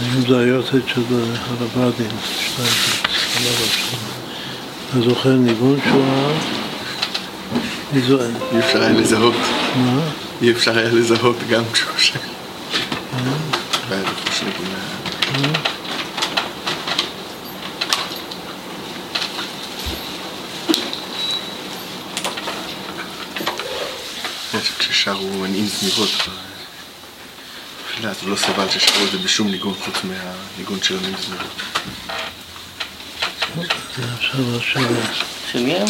אם זה היורצייט של הרבדין, אתה זוכר ניגון שואה? אי אפשר היה לזהות. מה? אי אפשר היה לזהות גם כשהוא שם. כששרו מניעים זמירות אז הוא לא סבל ששרו את זה בשום ניגון חוץ מהניגון של. זה עכשיו השאלה. של מי היה?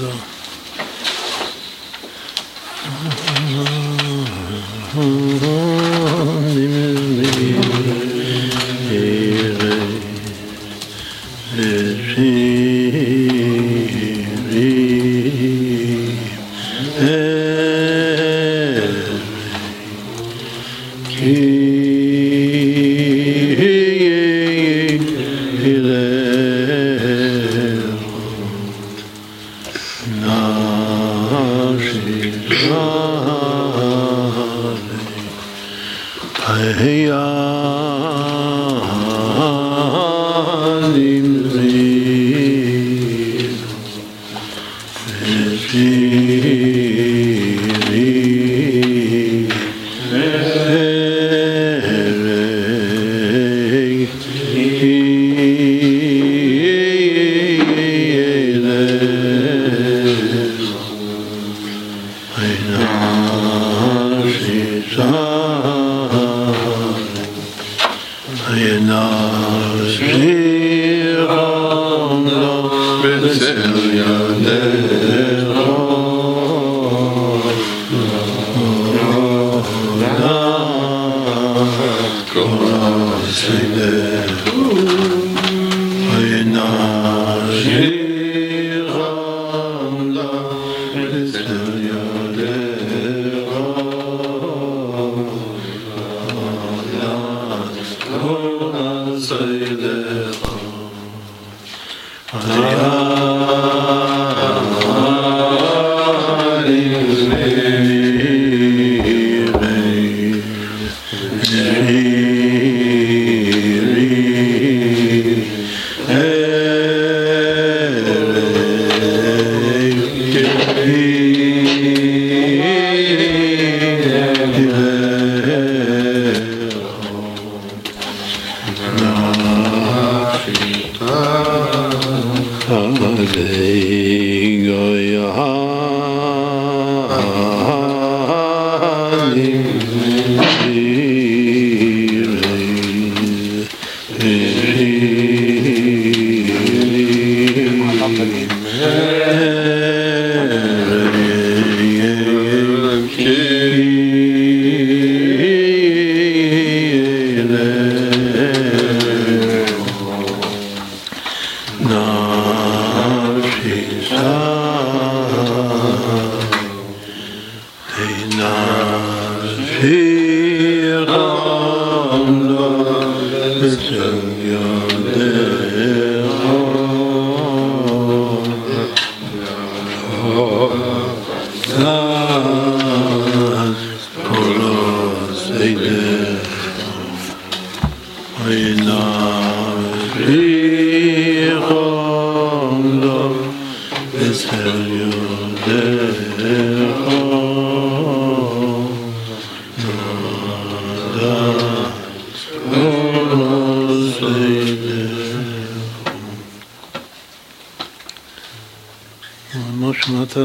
לא. משהו, מה אתה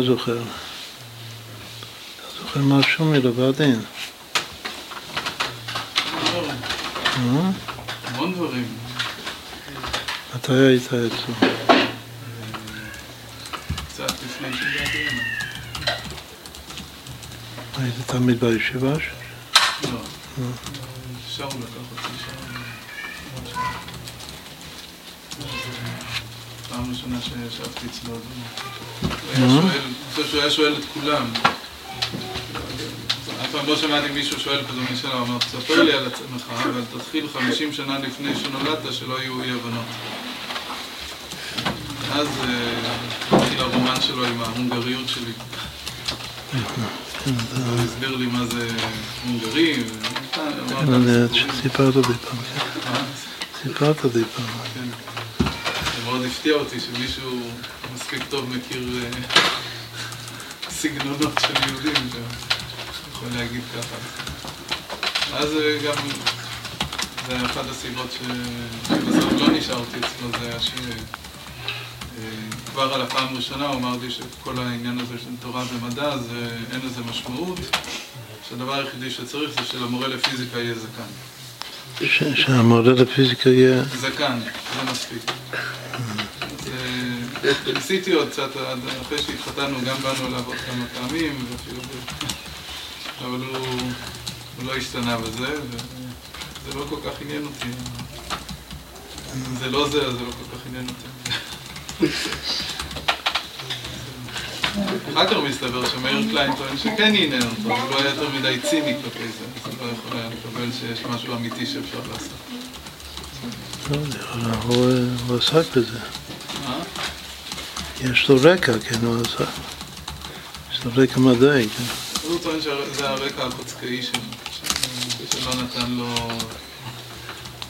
זוכר? אתה זוכר משהו מלבד אין? המון דברים. מתי היית אצלו? היית תמיד בישיבה? לא. הוא לקח אותי שם. פעם ראשונה שישבתי אצלו, הוא היה שואל את כולם. אף פעם לא שמעתי מישהו שואל כזה משאלה, הוא אמר, תספר לי על עצמך, אבל תתחיל 50 שנה לפני שנולדת, שלא יהיו אי הבנות. אז אה, התחיל הרומן שלו עם ההונגריות שלי. הוא הסביר לי מה זה הונגרי, אני- סיפרת לי פעם, כן. אה? סיפרת לי פעם. כן. זה מאוד הפתיע אותי שמישהו מספיק טוב מכיר אה, סגנונות של יהודים, שיכול להגיד ככה. אז אה, גם, זה אחת הסיבות שבסוף לא נשארתי אצלו, זה היה שכבר על הפעם הראשונה הוא אמר לי שכל העניין הזה של תורה ומדע, זה, אין לזה משמעות, שהדבר היחידי שצריך זה שלמורה לפיזיקה יהיה זקן. ש- שהמורה לפיזיקה יהיה... זקן, זה מספיק. ניסיתי עוד קצת, אחרי שהתחתנו, גם באנו אליו עוד כמה פעמים, ואפילו... אבל הוא, הוא לא השתנה בזה, וזה לא כל כך עניין אותי. אם זה לא זה, אז זה לא כל כך עניין אותי. אחר כך מסתבר שמאיר קליין טוען שכן עניין אותו, הוא לא היה יותר מדי ציני כלפי זה, אז הוא לא יכול היה לקבל שיש משהו אמיתי שאפשר לעשות. לא הוא עסק בזה. יש לו רקע, כן, הוא עסק. יש לו רקע מדעי, כן. הוא טוען שזה הרקע הקוצקאי שלו, שלא נתן לו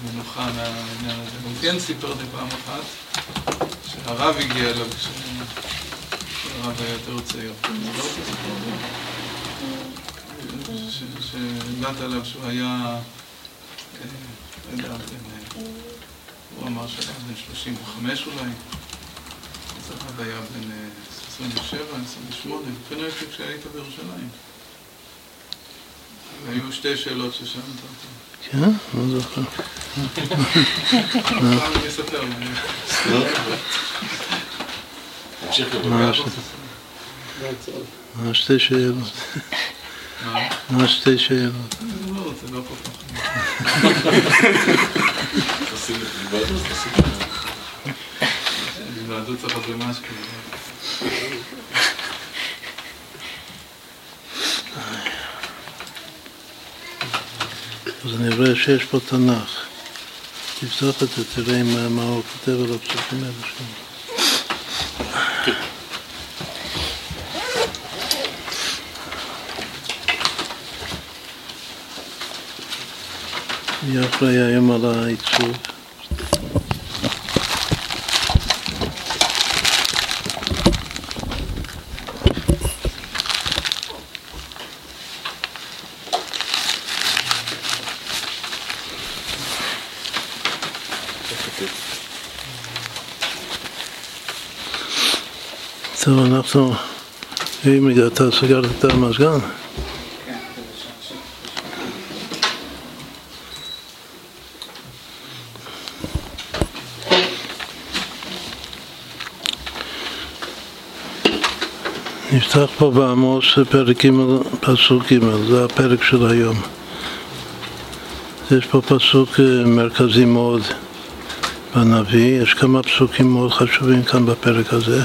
מנוחה מהעניין הזה. הוא כן סיפר לי פעם אחת שהרב הגיע אליו כשהרב היה יותר צעיר. אותו שהגעת אליו שהוא היה, אה, אה, הוא אמר שהיה בן 35 אולי, אז הרב היה בן אה, 27, 28, כנראה כשהיית בירושלים. והיו שתי שאלות ששאלת אותי. כן? לא זוכר. אני. תמשיך מה מה שתי שאלות? מה? שתי שאלות? לא, זה לא כל כך. תשים את זה, תשים היוועדות צריך הרבה משהו. אז אני רואה שיש פה תנ"ך. תפתח את זה, תראה מה- מה הוא כותב על הפסוקים האלה שם. יהיה אחראי היום על העיצוב. טוב, אנחנו... אם אתה סגרת את המזגן? נפתח פה בעמוס פרק ג', פסוק ג', זה הפרק של היום. יש פה פסוק אה, מרכזי מאוד בנביא, יש כמה פסוקים מאוד חשובים כאן בפרק הזה.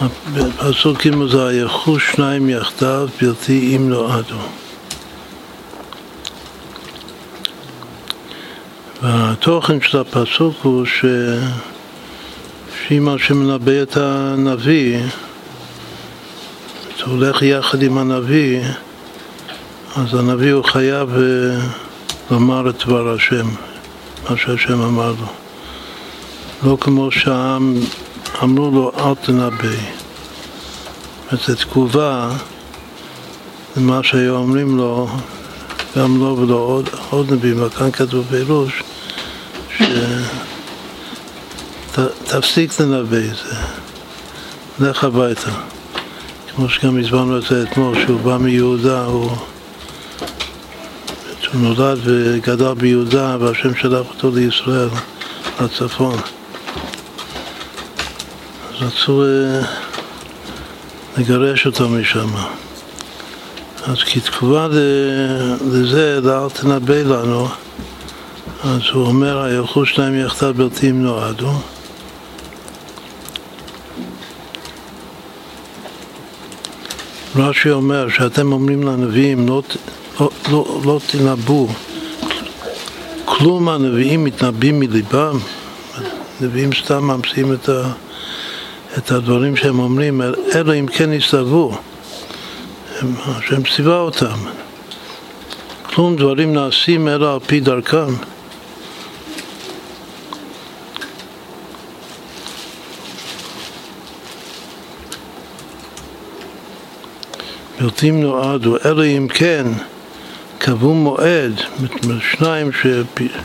הפסוק ג' זה היחו שניים יחדיו בלתי אם נועדו. והתוכן של הפסוק הוא ש... שאם השם מנבא את הנביא, הוא הולך יחד עם הנביא, אז הנביא הוא חייב אה, לומר את דבר השם, מה שהשם אמר לו. לא כמו שהעם אמרו לו אל תנבא. זו תגובה למה שהיו אומרים לו, גם לו ולא עוד, עוד נביאים, וכאן כתוב פירוש, שתפסיק לנבא את זה, לך הביתה. כמו שגם הסברנו את זה אתמול, שהוא בא מיהודה, הוא, הוא נולד וגדל ביהודה, והשם שלח אותו לישראל, לצפון. רצו אה, לגרש אותו משם. אז כתגובה ל- לזה, לאל תנבא לנו, אז הוא אומר, הילכו שניים יחדיו בלתי אם נועדו. רש"י אומר שאתם אומרים לנביאים לא, לא, לא, לא תנבאו כלום הנביאים מתנבאים מליבם נביאים סתם ממציאים את, ה, את הדברים שהם אומרים אלא אם כן יסתלבו הם- השם ציווה אותם כלום דברים נעשים אלא על פי דרכם. בלתי נועדו, אלא אם כן קבעו מועד, שניים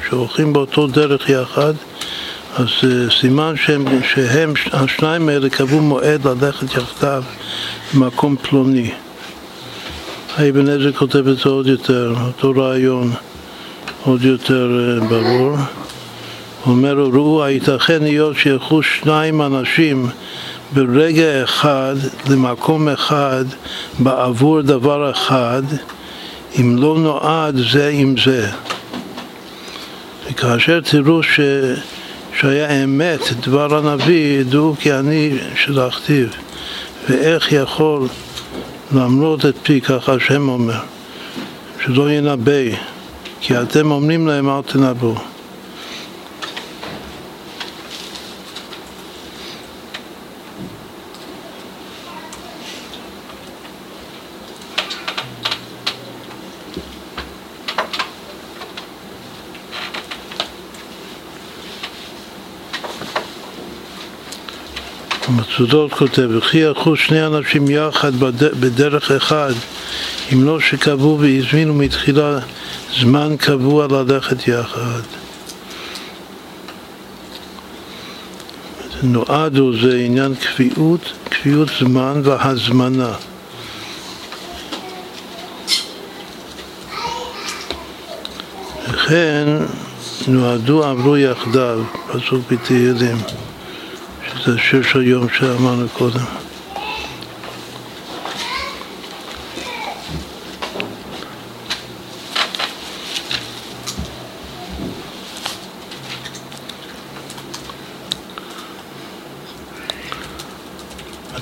שהולכים באותו דרך יחד, אז אה, סימן שהם, שהם, השניים האלה קבעו מועד ללכת יחדיו במקום פלוני. האבן עזר כותב את זה עוד יותר, אותו רעיון עוד יותר אה, ברור. הוא אומר, ראו, הייתכן להיות שילכו שניים אנשים ברגע אחד למקום אחד בעבור דבר אחד אם לא נועד זה עם זה. וכאשר תראו ש... שהיה אמת דבר הנביא, ידעו כי אני שלחתיו. ואיך יכול למרות את פי, ככה השם אומר, שלא ינבא, כי אתם אומרים להם אל תנבאו. מצודות כותב, וכי הלכו שני אנשים יחד בדרך אחד, אם לא שקבעו והזמינו מתחילה זמן קבוע ללכת יחד. נועדו זה עניין קביעות, קביעות זמן והזמנה. וכן נועדו עברו יחדיו, פסוק בתהילים. זה שיר של יום שאמרנו קודם.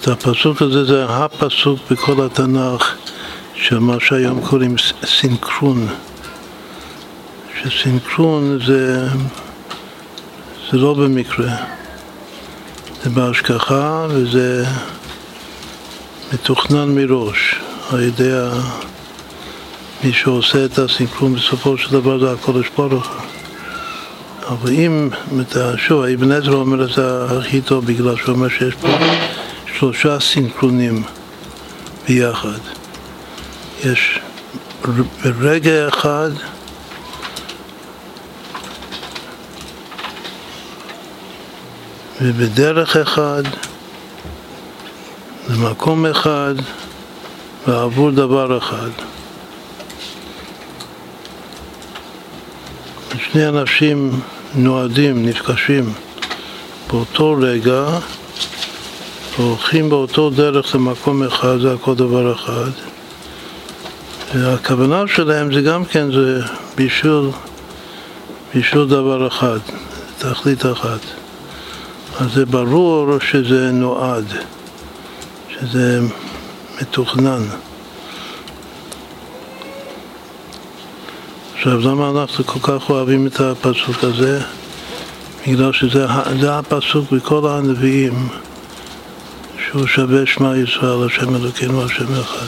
הפסוק הזה זה הפסוק בכל התנ"ך של מה שהיום קוראים סינכרון. שסינכרון זה, זה לא במקרה. זה בהשגחה וזה מתוכנן מראש על ידי מי שעושה את הסינכרון בסופו של דבר זה הקודש ברוך אבל אם, שוב, אבן עזרא אומר את זה הכי טוב בגלל שהוא אומר שיש פה שלושה סינכרונים ביחד. יש ברגע אחד ובדרך אחד, למקום אחד, ועבור דבר אחד. שני אנשים נועדים, נפגשים באותו רגע, והולכים באותו דרך למקום אחד, זה הכל דבר אחד. והכוונה שלהם זה גם כן, זה בשביל, בשביל דבר אחד, תכלית אחת. אז זה ברור שזה נועד, שזה מתוכנן. עכשיו, למה אנחנו כל כך אוהבים את הפסוק הזה? בגלל שזה הפסוק בכל הנביאים שהוא שווה שמע ישראל, השם אלוקינו, השם אחד.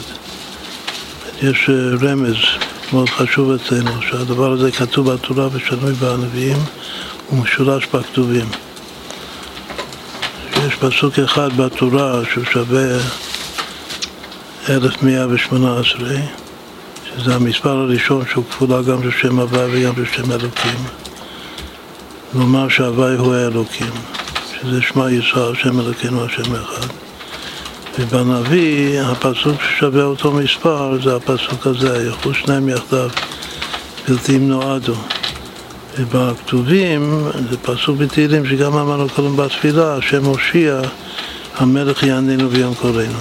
יש רמז מאוד חשוב אצלנו, שהדבר הזה כתוב בתורה ושנוי בנביאים ומשולש בכתובים. פסוק אחד בתורה שהוא שווה 1118, שזה המספר הראשון שהוא כפולה גם של שם הוואי וגם של שם אלוקים. לומר שהוואי הוא האלוקים, שזה שמע ישראל, שם אלוקינו, השם אחד. ובנביא, הפסוק ששווה אותו מספר זה הפסוק הזה, ילכו שניים יחדיו, בלתי אם נועדו. ובכתובים, זה פסוק בתהילים שגם אמרנו קודם בתפילה, השם הושיע, המלך יעננו ביום קוראנו.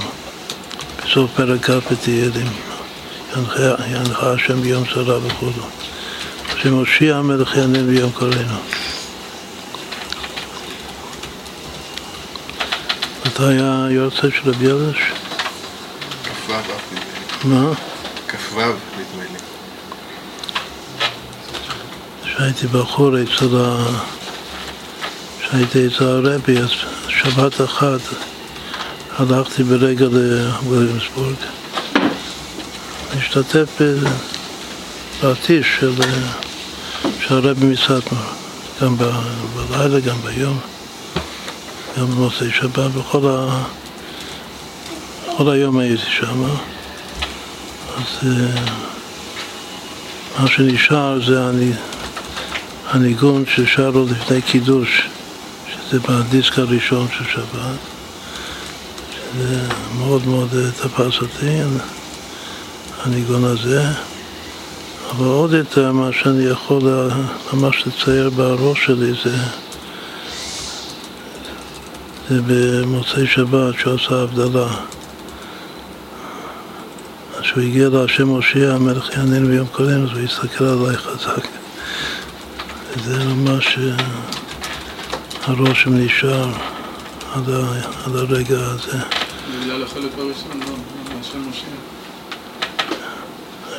בסוף פרק כ' בתהילים, ינחה השם ביום צרה וכו'. השם הושיע, המלך יעננו ביום קוראנו. מתי היה היורצייט של רבי ילש? כ"ו מה? כ"ו נדמה לי. כשהייתי בחור אצל ה... כשהייתי אצל הרבי, אז שבת אחת הלכתי ברגע לוויליאמסבורג להשתתף פרטי של, של הרבי מסטמר, גם בלילה, גם ביום, גם במוצאי שבת, בכל ה... כל היום הייתי שם, אז מה שנשאר זה הניגון ששרו לפני קידוש, שזה בדיסק הראשון של שבת, שזה מאוד מאוד תפס אותי, הניגון הזה. אבל עוד יותר מה שאני יכול ממש לצייר בראש שלי זה, זה במוצאי שבת שהוא עשה הבדלה. אז כשהוא הגיע להשם הושיע המלך יענן ביום קודם, אז הוא הסתכל עליי חזק. וזה ממש הרושם נשאר עד, ה, עד הרגע הזה. בגלל החלק הראשון, לא, השם הושיע.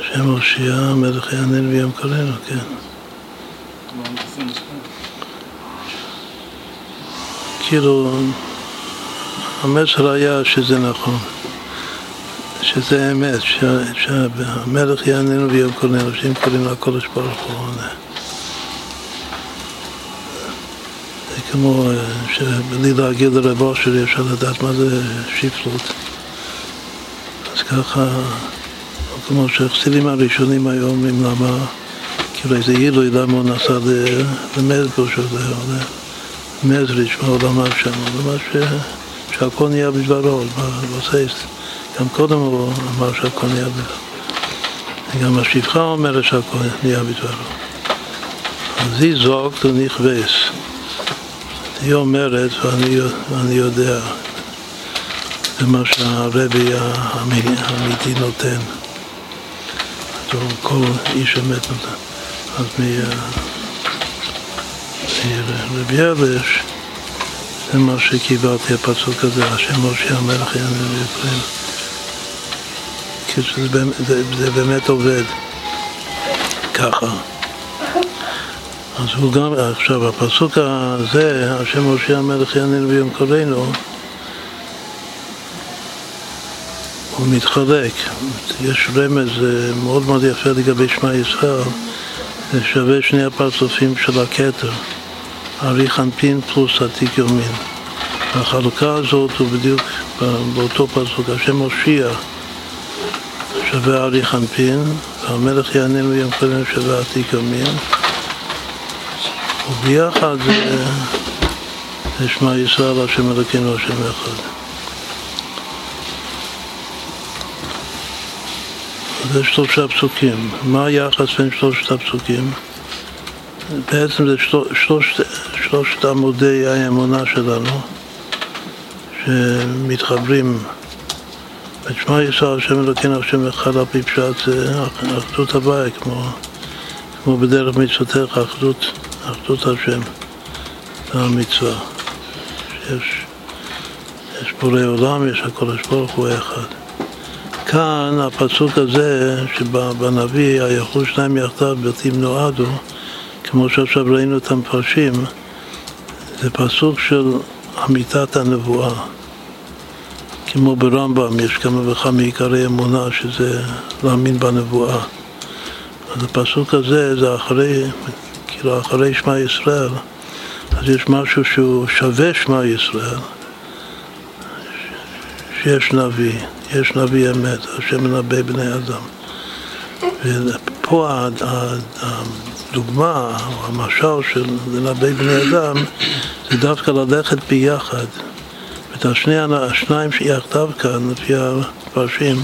השם הושיע, המלך יענן ביום קודם, כן. כאילו, המסר היה שזה נכון. שזה אמת, שהמלך יעננו ביום קודנו, שאם קוראים לקודש ברוך הוא עונה. זה כמו שבלי להגיד לרב אושר אפשר לדעת מה זה שפלות. אז ככה, כמו שהחסידים הראשונים היו אומרים למה, כאילו איזה עילוי למה הוא נסע למזגוש או למזריץ' בעולמיו שם, ממש שהכל נהיה בדברו, בסייסט. גם קודם הוא אמר שהכל נהיה בדברו. וגם השפחה אומרת שהכל נהיה בדברו. אז היא זוג ונכבס. היא אומרת, ואני, ואני יודע, זה מה שהרבי האמיתי נותן. אז כל איש אמת נותן. אז מרבי ארש, זה מה שקיבלתי, הפסוק הזה, השם משה המלך יענה ויפרים. כי זה באמת עובד ככה. אז הוא גם, עכשיו הפסוק הזה, השם משה המלך יענן ביום קולנו, הוא מתחלק. יש רמז מאוד מאוד יפה לגבי שמע ישראל, זה שווה שני הפרצופים של הכתר, ארי חנפין פלוס עתיק יומין. החלוקה הזאת הוא בדיוק באותו פסוק, השם הושיע שווה ארי חנפין, והמלך יענן ביום קודם שווה עתיק יומין, וביחד זה, שמע ישראל השם אלוקינו השם אחד. זה שלושה פסוקים. מה היחס בין שלושת הפסוקים? בעצם זה שלושת, שלושת עמודי האמונה שלנו שמתחברים ושמע ישראל השם אלוקינו השם אחד על פי פשט זה אחדות הבית כמו, כמו בדרך מצוותיך אחדות, אחדות השם זה המצווה שיש יש בורא עולם, יש הקודש ברוך הוא אחד כאן הפסוק הזה שבנביא היכול שניים יחדיו בתים נועדו כמו שעכשיו ראינו את המפרשים זה פסוק של אמיתת הנבואה. כמו ברמב"ם, יש כמה וכמה עיקרי אמונה שזה להאמין בנבואה. אז הפסוק הזה זה אחרי, כאילו אחרי שמע ישראל, אז יש משהו שהוא שווה שמע ישראל, שיש נביא, יש נביא אמת, השם מנבא בני אדם. ופה הדוגמה, או המשל של לנבא בני אדם, זה דווקא ללכת ביחד. את השני, השניים שיחדיו כאן, לפי הפרשים,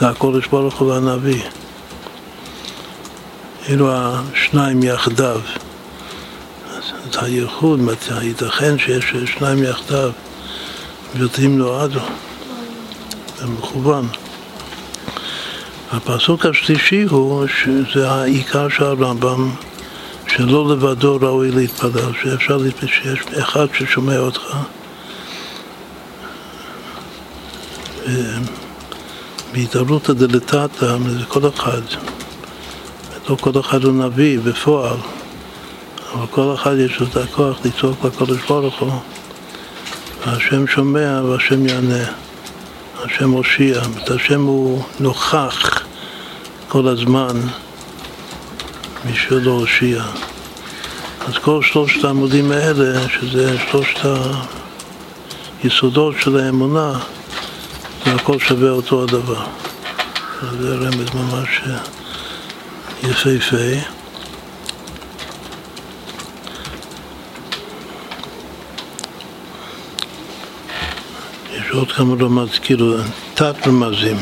זה הקודש ברוך הוא והנביא. אלו השניים יחדיו. אז הייחוד, ייתכן שיש שניים יחדיו, ויוצאים נועדו, זה מכוון. הפסוק השלישי הוא שזה העיקר של הרמב"ם, שלא לבדו ראוי להתפלל, שאפשר, שיש אחד ששומע אותך בהתערותא דלתתא, זה כל אחד, לא כל אחד הוא נביא בפועל, אבל כל אחד יש לו את הכוח לצעוק לקודש ברוך הוא, והשם שומע והשם יענה, השם הושיע, השם הוא נוכח כל הזמן בשביל להושיע. אז כל שלושת העמודים האלה, שזה שלושת היסודות של האמונה, זה הכל שווה אותו הדבר. זה רמז ממש יפהפה. יש עוד כמה רמז, כאילו תת רמזים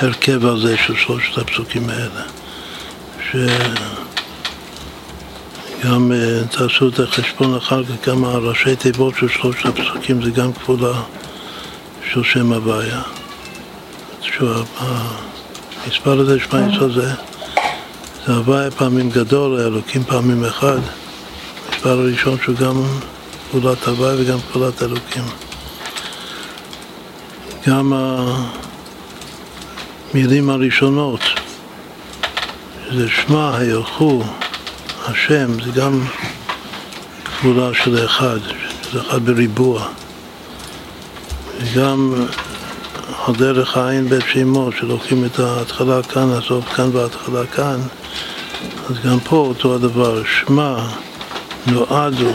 בהרכב הזה של שלושת הפסוקים האלה. שגם אה, תעשו את החשבון אחר כך, גם הראשי תיבות של שלושת הפסוקים זה גם כפולה של שם הוויה. המספר הזה, שמע ישראל זה, זה הוויה פעמים גדול, אלוקים פעמים אחד. המספר הראשון שהוא גם פעולת הוויה וגם פעולת אלוקים. גם המילים הראשונות זה שמע הילכו השם, זה גם כפולה של אחד, שזה אחד בריבוע. על דרך העין בית שמות, שלוקחים את ההתחלה כאן, הסוף כאן וההתחלה כאן, אז גם פה אותו הדבר, שמע, נועדו,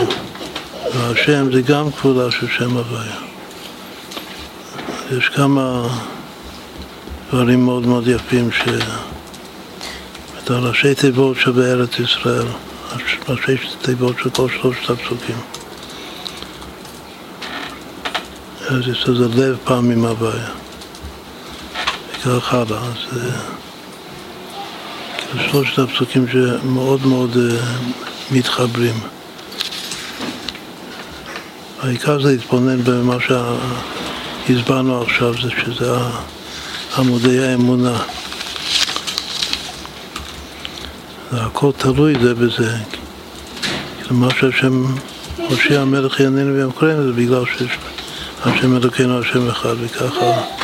והשם זה גם כפולה של שם הוויה. יש כמה דברים מאוד מאוד יפים ש... את הראשי תיבות שבארץ ישראל, ראשי תיבות של כל שלושת הפסוקים. ארץ ישראל זה לב פעמים הוויה. וכך הלאה. אז כאילו שלושת הפסוקים שמאוד מאוד uh, מתחברים. העיקר זה להתבונן במה שהסברנו עכשיו, זה שזה עמודי האמונה. הכל תלוי זה בזה. כאילו מה שהשם הושיע המלך יעננו ביום קרן זה בגלל שיש השם אלוקינו השם אחד וככה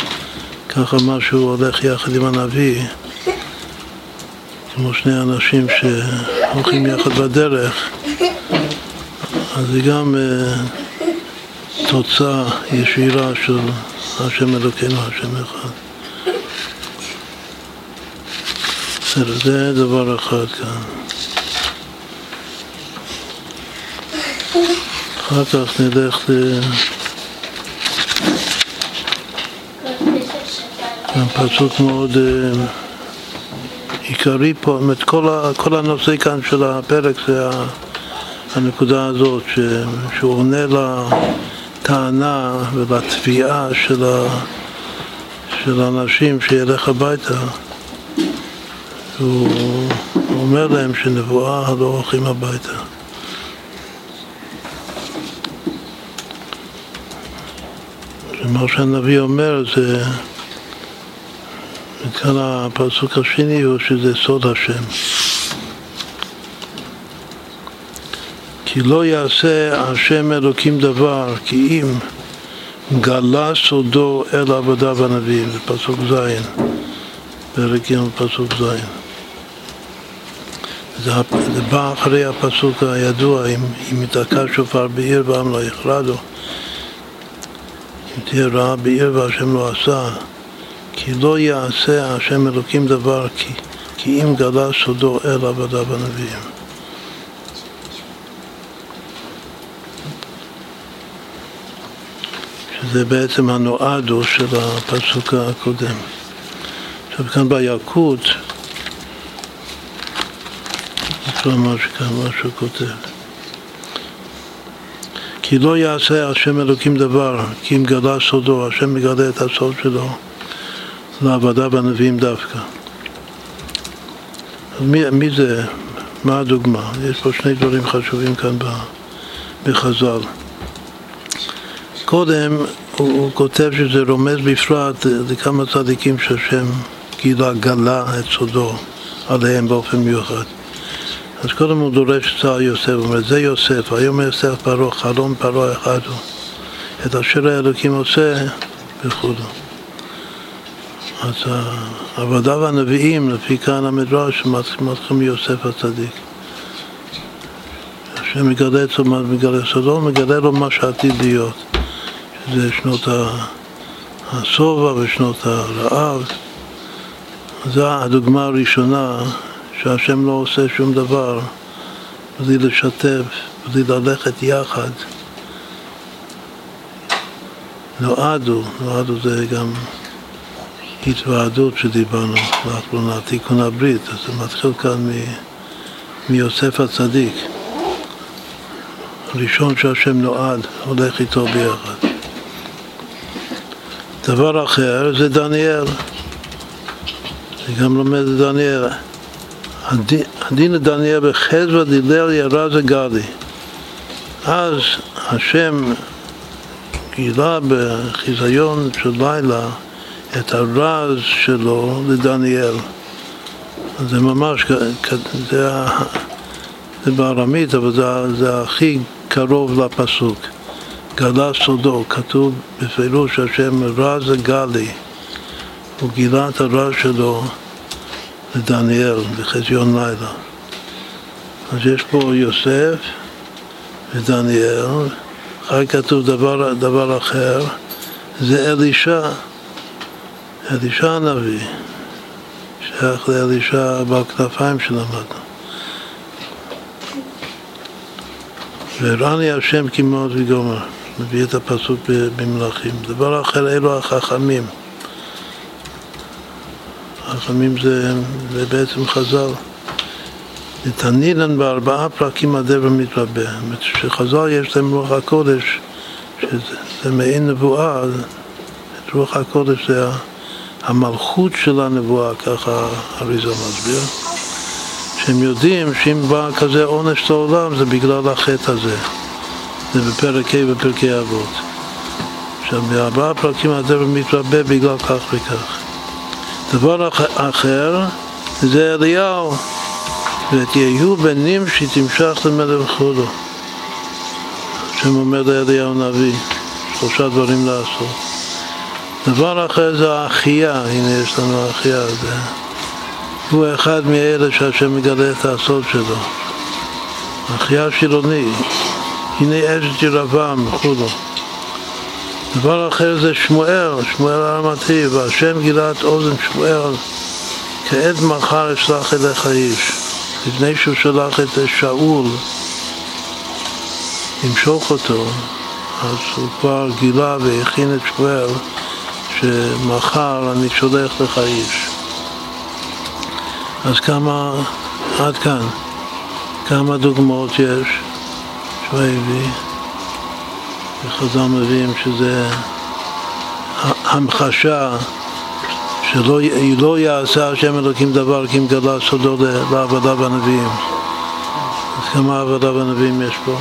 ככה משהו הולך יחד עם הנביא כמו שני אנשים שהולכים יחד בדרך אז זה גם uh, תוצאה ישירה של השם אלוקינו השם אחד בסדר, זה דבר אחד כאן. אחר כך נלך ל... פסוק מאוד uh, עיקרי פה, זאת כל, ה, כל הנושא כאן של הפרק זה הנקודה הזאת, ש, שהוא עונה לטענה ולתביעה של, ה, של האנשים שילך הביתה. הוא אומר להם שנבואה לא הולכים הביתה. ומה שהנביא אומר זה, וכאן הפסוק השני הוא שזה סוד השם. כי לא יעשה השם אלוקים דבר כי אם גלה סודו אל עבודה בנביאים, זה פסוק ז', פרק ג' פסוק ז'. זה, זה בא אחרי הפסוק הידוע, אם, אם יתקע שופר בעיר ועם לא יכרדו, אם תהיה רעה בעיר והשם לא עשה, כי לא יעשה השם אלוקים דבר, כי, כי אם גלה סודו אל עבדה בנביאים. שזה בעצם הנועדו של הפסוק הקודם. עכשיו כאן בילקוט נקרא שכאן, מה שהוא כותב. כי לא יעשה השם אלוקים דבר, כי אם גלה סודו, השם מגלה את הסוד שלו לעבודה בנביאים דווקא. אז מי, מי זה? מה הדוגמה? יש פה שני דברים חשובים כאן בחז"ל. קודם הוא, הוא כותב שזה רומז בפרט לכמה צדיקים שהשם גילה, גלה את סודו עליהם באופן מיוחד. אז קודם הוא דורש צער יוסף, הוא אומר, זה יוסף, היום יוסף פרעה, חלום פרעה אחד הוא. את אשר האלוקים עושה וכו'. אז העבודה והנביאים, לפי כאן המדרש, מתחילים מיוסף הצדיק. השם מגלה אצלו, מגלה סודו, מגלה לו מה שעתיד להיות, שזה שנות השובע ושנות הרעב, זו הדוגמה הראשונה שהשם לא עושה שום דבר בלי לשתף, בלי ללכת יחד. נועדו, נועדו זה גם התוועדות שדיברנו לאחרונה, תיקון הברית, אז זה מתחיל כאן מ, מיוסף הצדיק. הראשון שהשם נועד, הולך איתו ביחד. דבר אחר זה דניאל. אני גם לומד את דניאל. הדין לדניאל בחזווה דילל ירז גדי. אז השם גילה בחיזיון של לילה את הרז שלו לדניאל. זה ממש, זה, זה בארמית, אבל זה, זה הכי קרוב לפסוק. גלה סודו, כתוב בפירוש השם רז גלי. הוא גילה את הרז שלו לדניאל בחזיון לילה. אז יש פה יוסף ודניאל, אחר כתוב דבר, דבר אחר, זה אלישע, אלישע הנביא, שייך לאלישע בכנפיים שלמדנו. ורני השם כמאוד וגומר, מביא את הפסוק במלאכים. דבר אחר, אלו החכמים. חכמים זה, זה בעצם חז"ל. נתנילן בארבעה פרקים הדבר מתרבה. זאת אומרת שחז"ל יש להם רוח הקודש, שזה מעין נבואה, את רוח הקודש זה המלכות של הנבואה, ככה אריזה מסביר. שהם יודעים שאם בא כזה עונש לעולם זה בגלל החטא הזה. זה בפרק ה' בפרקי אבות. עכשיו, בארבעה פרקים הדבר מתרבה בגלל כך וכך. דבר אחר זה אליהו, ותהיו בנים שתמשך למלך חודו. השם אומר לאליהו נביא, שלושה דברים לעשות. דבר אחר זה האחייה, הנה יש לנו האחייה הזה. הוא אחד מאלה שהשם מגלה את הסוד שלו. אחייה שילוני, הנה אשת ירבעם וכולו. דבר אחר זה שמואל, שמואל הרמתי, והשם גילה את אוזן שמואל, כעת מחר אשלח אליך איש. לפני שהוא שלח את שאול למשוך אותו, אז הוא כבר גילה והכין את שמואל שמחר אני שולח לך איש. אז כמה, עד כאן, כמה דוגמאות יש שהוא הביא? וחז"ל מביאים שזה המחשה שלא לא יעשה השם אלוקים דבר כי אם גלה סודו לעבודה בנביאים. אז כמה עבודה בנביאים יש פה?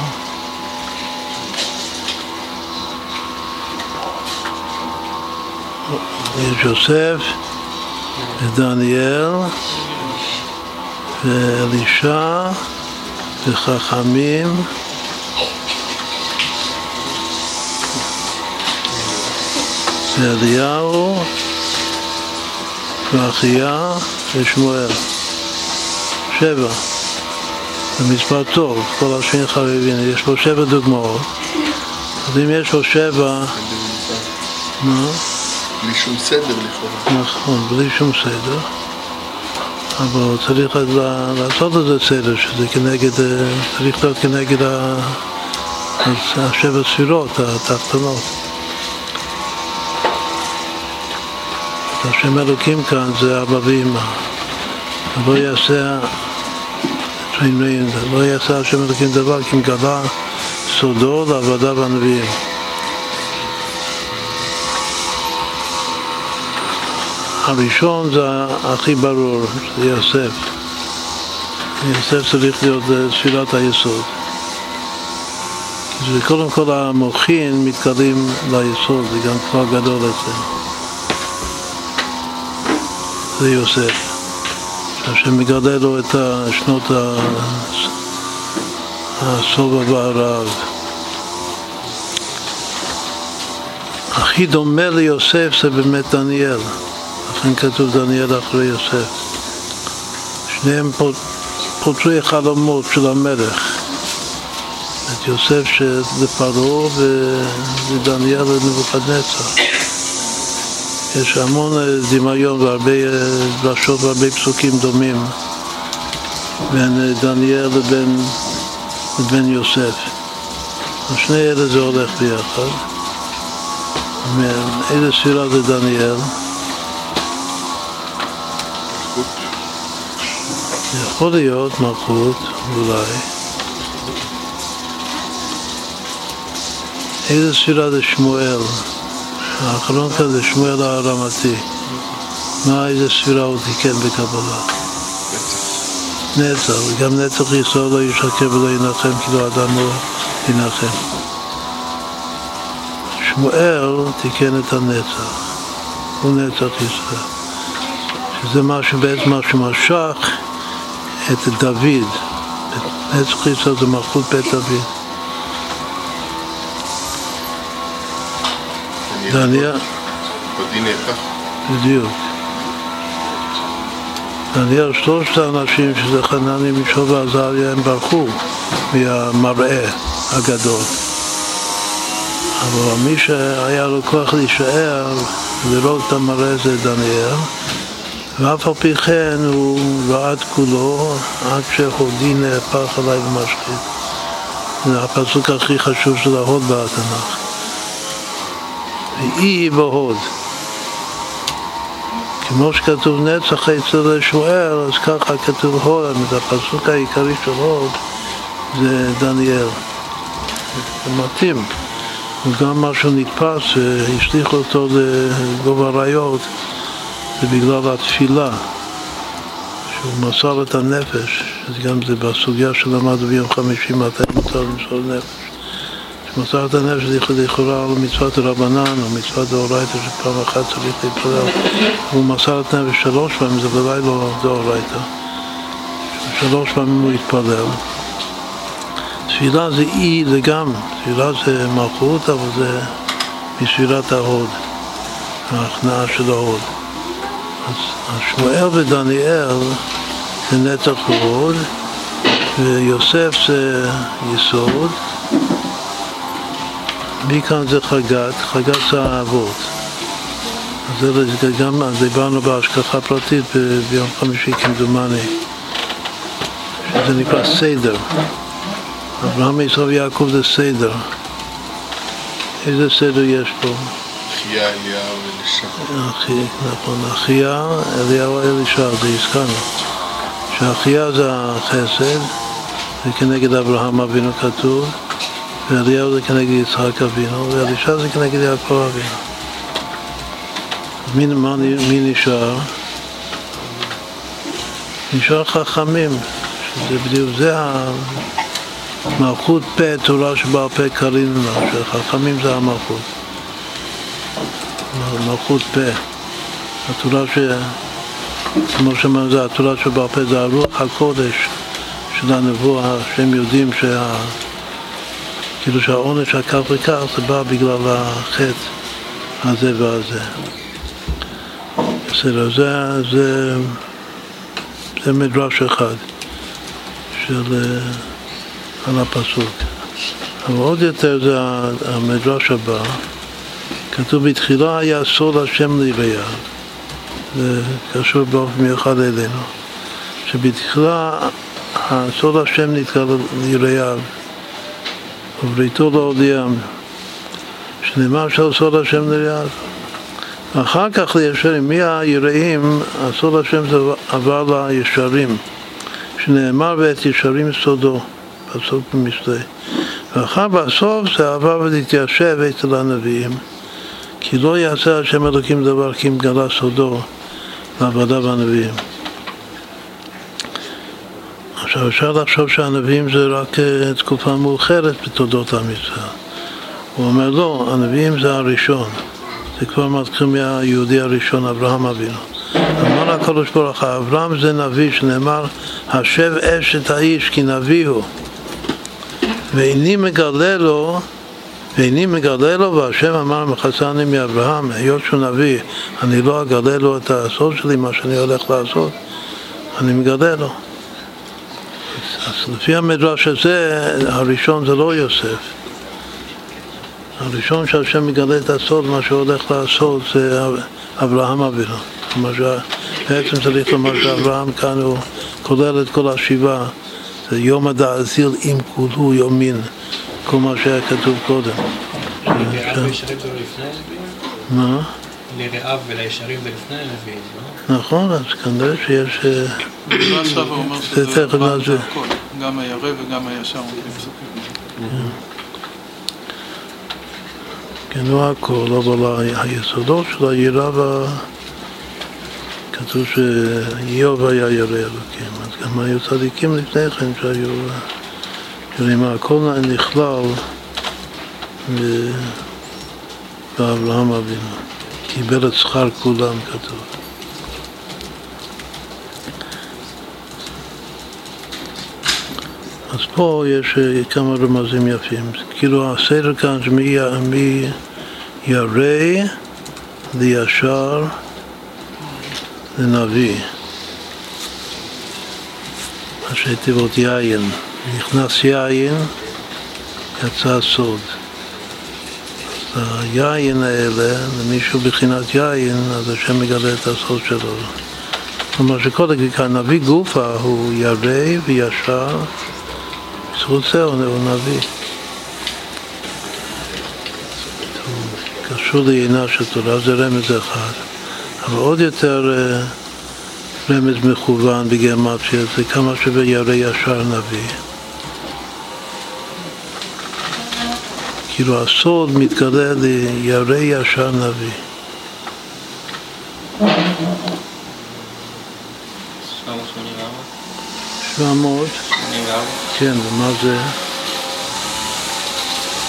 יש יוסף ודניאל ואלישע וחכמים ואליהו ואחיה ושמואל. שבע. זה מספר טוב, כל השני חביבין, יש פה שבע דוגמאות. אז אם יש לו שבע... מה? בלי שום סדר לכאורה. נכון, בלי שום סדר. אבל צריך לעשות את זה סדר, שזה כנגד, צריך להיות כנגד השבע ספירות התחתונות. השם אלוקים כאן זה אבא ואמא. לא יעשה, לא יעשה השם אלוקים דבר כי מגלה סודו לעבודה בנביאים. הראשון זה הכי ברור, זה יוסף. יוסף צריך להיות ספירת היסוד. זה קודם כל המוחין מתקדמים ליסוד, זה גם כבר גדול אצלנו. זה יוסף. השם מגלה לו את שנות השובע והרעב. הכי דומה ליוסף זה באמת דניאל, לכן כתוב דניאל אחרי יוסף. שניהם פותרי חלומות של המלך. את יוסף לפרעה ודניאל לנבוכדנצר. יש המון אה, דמיון והרבה דרשות והרבה פסוקים דומים בין דניאל לבין, לבין יוסף. שני אלה זה הולך ביחד. איזה ספירה זה דניאל? יכול להיות מלכות, אולי. איזה ספירה זה שמואל? האחרון כאן זה שמואל הרמתי. מה, איזה ספירה הוא תיקן בקבלה? נצח. וגם נצח ישראל לא ישקר ולא ינחם, כאילו אדם לא ינחם. שמואל תיקן את הנצח. הוא נצח ישראל. שזה משהו בעצם מה שמשך את דוד. נצח ישראל זה מלכות בית דוד. דניאל... בדיוק. דניאל שלושת האנשים שזה חנני, מישור ועזריה, הם ברחו מהמראה הגדול. אבל מי שהיה לו כוח להישאר, לראות את המראה זה דניאל. ואף על פי כן הוא רעד כולו עד שהודי נהפך עליי ומשחית. זה הפסוק הכי חשוב של ההוד בתנ"ך. ואי בהוד. כמו שכתוב נצח אצל שמואל, אז ככה כתוב הוד, הפסוק העיקרי של הוד זה דניאל. זה מתאים. וגם מה שהוא נתפס, השליך אותו לגובה אריות. זה בגלל התפילה, שהוא מסר את הנפש, אז גם זה בסוגיה שלמדנו ביום חמישי מתי מותר למסור נפש. שמסר את הנפש זה לכאורה על מצוות רבנן או מצוות דאורייתא שפעם אחת צריך להתפלל. הוא מסר את הנפש שלוש פעמים, זה בוודאי לא דאורייתא. שלוש פעמים הוא התפלל. תפילה זה אי, זה גם, תפילה זה מלכות, אבל זה מספירת ההוד, ההכנעה של ההוד. שמואל ודניאל זה נצח ועוד, ויוסף זה יסוד, מכאן זה חגת, חגת זה האבות. אז זה גם דיברנו בהשגחה פרטית ביום חמישי כמדומני, שזה נקרא סדר. אברהם, ישראל ויעקב זה סדר. איזה סדר יש פה? אחיה, אליהו, אלישע. נכון, אחיה, אליהו, אלישע, זה הזכרנו. שאחיה זה החסד, זה כנגד אברהם אבינו כתוב, ואליהו זה כנגד יצחק אבינו, ואלישע זה כנגד יעקב אבינו. מי, מה, מי נשאר? נשאר חכמים, שזה בדיוק, זה המלכות פה, תורה שבעל פה קרינו לה, שחכמים זה המלכות. מלכות פה. התורה ש... כמו שאמרנו, זה התורה שבעל פה, זה הרוח הקודש של הנבואה, שהם יודעים שה... כאילו שהעונש הכף וכך זה בא בגלל החטא הזה והזה. בסדר, זה, זה, זה מדרש אחד של, על הפסוק. אבל עוד יותר זה המדרש הבא. כתוב בתחילה היה סוד השם ליראיו, זה קשור באופן מיוחד אלינו, שבתחילה סוד השם נתקע ליראיו, ובריתו להודיע, שנאמר של סוד השם ליראיו. אחר כך לישרים, מי היראים, הסוד השם זה עבר לישרים, שנאמר ואת ישרים סודו, פסוק במשלי. ואחר בסוף זה עבר ולהתיישב אצל הנביאים. כי לא יעשה השם אלוקים דבר כי אם גלה סודו לעבודה בנביאים. עכשיו אפשר לחשוב שהנביאים זה רק אה, תקופה מאוחרת בתולדות ישראל. הוא אומר לא, הנביאים זה הראשון. זה כבר מתחיל מהיהודי הראשון, אברהם אבינו. אמר הקדוש ברוך הוא, אברהם זה נביא שנאמר, השב אשת האיש כי נביא הוא. ואיני מגלה לו ואיני מגלה לו, והשם אמר מחסני מאברהם, היות שהוא נביא, אני לא אגלה לו את הסוד שלי, מה שאני הולך לעשות, אני מגלה לו. אז לפי המדרש הזה, הראשון זה לא יוסף. הראשון שהשם מגלה את הסוד, מה שהוא הולך לעשות זה אברהם אבינו. בעצם צריך לומר שאברהם כאן הוא כולל את כל השבעה. זה יום הדאזיל עם כולו יומין, כל מה שהיה כתוב קודם. מה? לרעיו ולישרים ולפני הנביאים, לא? נכון, אז כנראה שיש... אה, עכשיו הוא אומר שזה נעשה. גם הירא וגם הישר עומדים פסוקים. כן, לא הכל, אבל היסודות של היראה וה... כתוב שאיוב היה ירא אלוקים, אז גם היו צדיקים לפני כן שהיו יראים, הכל נכלל באברהם אבינו, קיבל את שכר כולם כתוב. אז פה יש אה, כמה רמזים יפים, כאילו הסדר כאן שמי ירא לישר לנביא, ראשי תיבות יין, נכנס יין, יצא סוד. היין האלה, למישהו בחינת יין, אז השם מגלה את הסוד שלו. כלומר שכל הנביא גופה הוא ירא וישר בזכות זה הוא נביא. קשור לעינה של תורה, זה רמז אחד. אבל עוד יותר אה, רמז מכוון בגרמציה זה כמה שווה ירא ישר נביא. כאילו הסוד מתגלה לירא ישר נביא. 700. כן, ומה זה?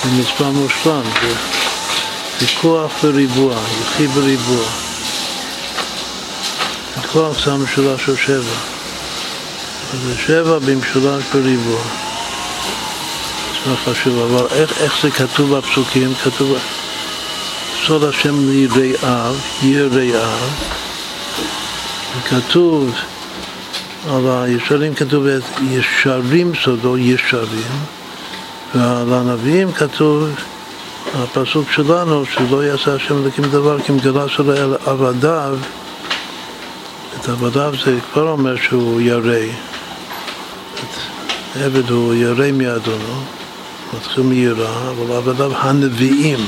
זה מספר מושלם, זה, זה כוח בריבוע, יחי בריבוע. הכוח זה המשולש של שבע. זה שבע במשולש בריבוע. זה חשוב, אבל איך, איך זה כתוב בפסוקים? כתוב סוד השם ליראיו, יראיו, וכתוב על הישרים כתוב ישרים סודו ישרים, ועל הנביאים כתוב, הפסוק שלנו, שלא יעשה השם אלוקים דבר כי מגלה שלו אל עבדיו, את עבדיו זה כבר אומר שהוא ירא. עבד הוא ירא מאדונו, מתחיל מיראה, אבל עבדיו הנביאים,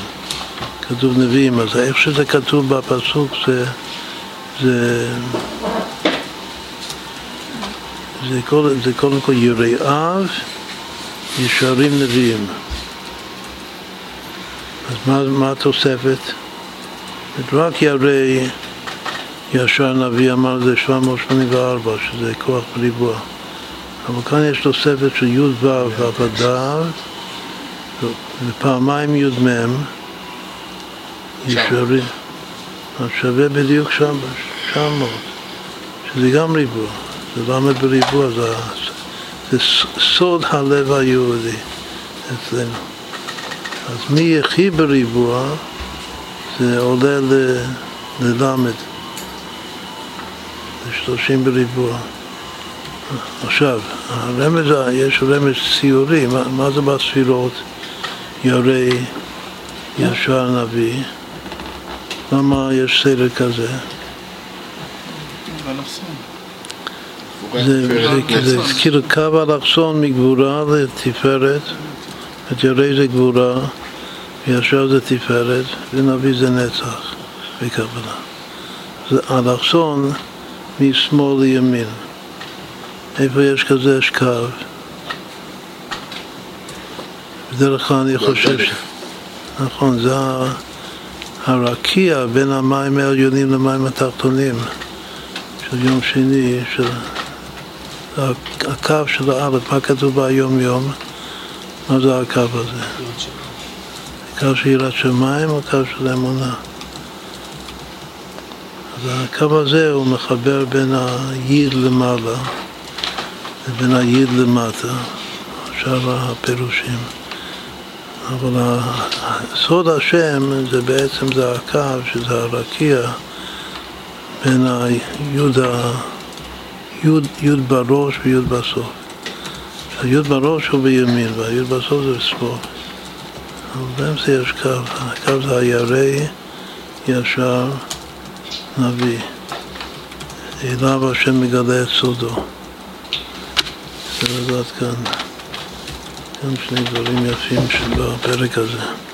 כתוב נביאים, אז איך שזה כתוב בפסוק זה, זה זה, כל, זה קודם כל יראיו, ישרים נביאים. אז מה, מה התוספת? רק ירא ישר נביא אמר זה 784, שזה כוח בריבוע. אבל כאן יש תוספת של י"ו ועבדיו ופעמיים י"מ ישרים. אז שווה בדיוק שם, שם מאוד, שזה גם ריבוע. זה למד בריבוע, זה, זה סוד הלב היהודי אצלנו. אז מי יחי בריבוע זה עולה ללמד, לשלושים בריבוע. עכשיו, הרמז, יש רמז ציורי, מה, מה זה בספירות? ירא, ישר נביא. למה יש סדר כזה? זה, כאילו קו אלכסון מגבורה לתפארת, את ירא זה גבורה, וישר זה תפארת, ונביא זה נצח וקבלה. זה אלכסון משמאל לימין. איפה יש כזה קו? בדרך כלל אני חושב ש... נכון, זה הרקיע בין המים העליונים למים התחתונים של יום שני, של הקו של האלף, מה כתוב ביום יום? מה זה הקו הזה? קו של יראת שמיים או קו של אמונה? אז הקו הזה הוא מחבר בין היד למעלה לבין היד למטה, עכשיו הפירושים. אבל סוד השם זה בעצם זה הקו, שזה הרקיע בין היוד ה... י' בראש וי' בסוף. הי' בראש הוא בימין והי' בסוף זה בשמאל. אבל באמצע יש קו, הקו זה הירא ישר נביא. אליו השם מגלה את סודו. זה לדעת כאן, כאן שני דברים יפים שבפרק הזה.